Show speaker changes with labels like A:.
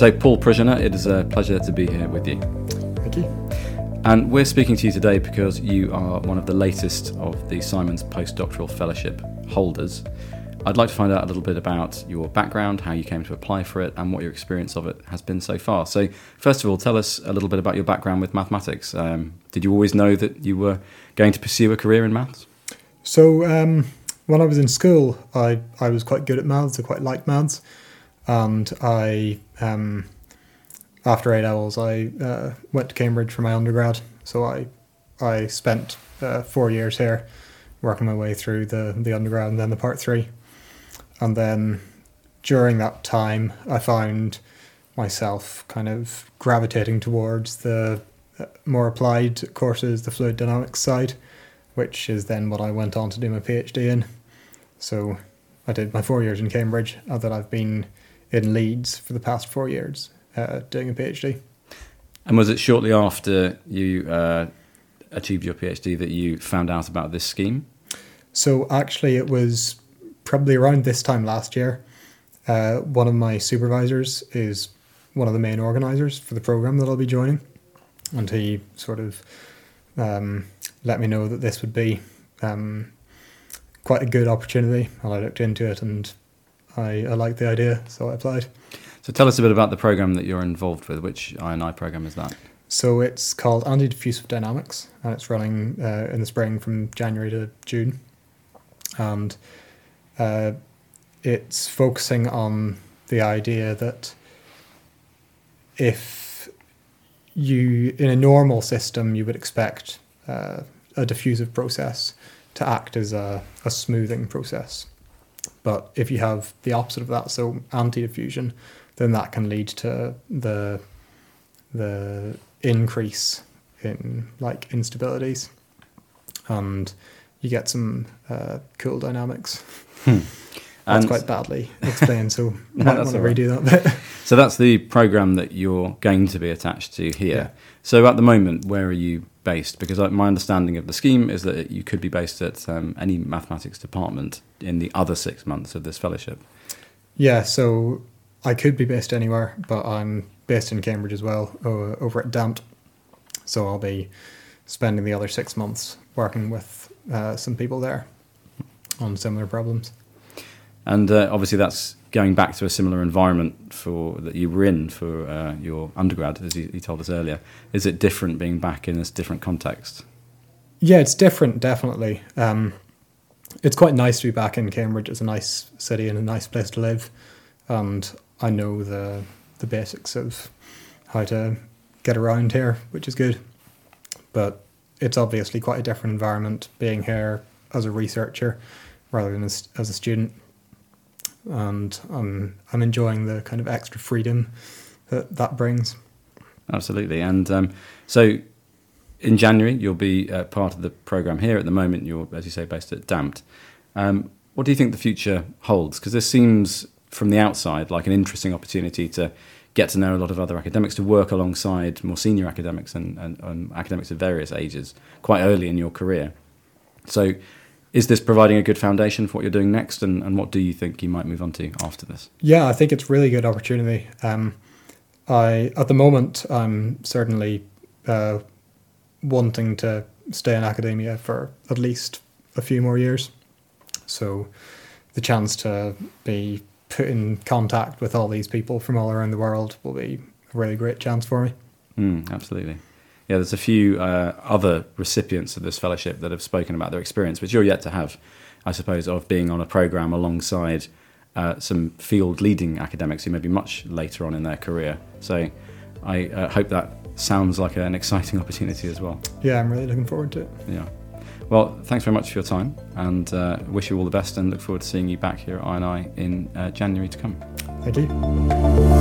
A: So, Paul Pruzina, it is a pleasure to be here with you.
B: Thank you.
A: And we're speaking to you today because you are one of the latest of the Simons Postdoctoral Fellowship holders. I'd like to find out a little bit about your background, how you came to apply for it, and what your experience of it has been so far. So, first of all, tell us a little bit about your background with mathematics. Um, did you always know that you were going to pursue a career in maths?
B: So, um, when I was in school, I, I was quite good at maths, I quite liked maths, and I, um, after A levels, I uh, went to Cambridge for my undergrad. So, I, I spent uh, four years here working my way through the, the undergrad and then the part three. And then during that time, I found myself kind of gravitating towards the uh, more applied courses, the fluid dynamics side, which is then what I went on to do my PhD in. So I did my four years in Cambridge, and then I've been in Leeds for the past four years uh, doing a PhD.
A: And was it shortly after you uh, achieved your PhD that you found out about this scheme?
B: So actually, it was probably around this time last year, uh, one of my supervisors is one of the main organisers for the program that I'll be joining, and he sort of um, let me know that this would be um, quite a good opportunity, and I looked into it and I, I liked the idea, so I applied.
A: So tell us a bit about the program that you're involved with. Which INI program is that?
B: So it's called Anti-Diffusive Dynamics, and it's running uh, in the spring from January to June, and uh, it's focusing on the idea that if you, in a normal system, you would expect uh, a diffusive process to act as a, a smoothing process. But if you have the opposite of that, so anti-diffusion, then that can lead to the the increase in like instabilities, and you get some uh, cool dynamics.
A: Hmm.
B: That's
A: And-
B: quite badly explained, so
A: No,
B: might
A: that's
B: want to
A: right.
B: redo that bit.
A: So that's the program that you're going to be attached to here.
B: Yeah.
A: So at the moment, where are you based? Because my understanding of the scheme is that you could be based at um, any mathematics department in the other six months of this fellowship.
B: Yeah, so I could be based anywhere, but I'm based in Cambridge as well, over at DAMT. So I'll be spending the other six months working with uh, some people there on similar problems.
A: And uh, obviously, that's going back to a similar environment for that you were in for uh, your undergrad, as you, you told us earlier. Is it different being back in this different context?
B: Yeah, it's different, definitely. Um, it's quite nice to be back in Cambridge. It's a nice city and a nice place to live, and I know the the basics of how to get around here, which is good. But it's obviously quite a different environment being here as a researcher rather than as, as a student. And I'm I'm enjoying the kind of extra freedom that that brings.
A: Absolutely. And um, so in January, you'll be uh, part of the program here. At the moment, you're, as you say, based at DAMT. Um, what do you think the future holds? Because this seems, from the outside, like an interesting opportunity to get to know a lot of other academics, to work alongside more senior academics and, and, and academics of various ages quite early in your career. So, is this providing a good foundation for what you're doing next? And, and what do you think you might move on to after this?
B: Yeah, I think it's really good opportunity. Um, I at the moment I'm certainly uh, wanting to stay in academia for at least a few more years. So the chance to be put in contact with all these people from all around the world will be a really great chance for me.
A: Mm, absolutely. Yeah, there's a few uh, other recipients of this fellowship that have spoken about their experience, which you're yet to have, I suppose, of being on a program alongside uh, some field leading academics who may be much later on in their career. So I uh, hope that sounds like an exciting opportunity as well.
B: Yeah, I'm really looking forward to it.
A: Yeah. Well, thanks very much for your time and uh, wish you all the best and look forward to seeing you back here at INI in uh, January to come.
B: Thank you.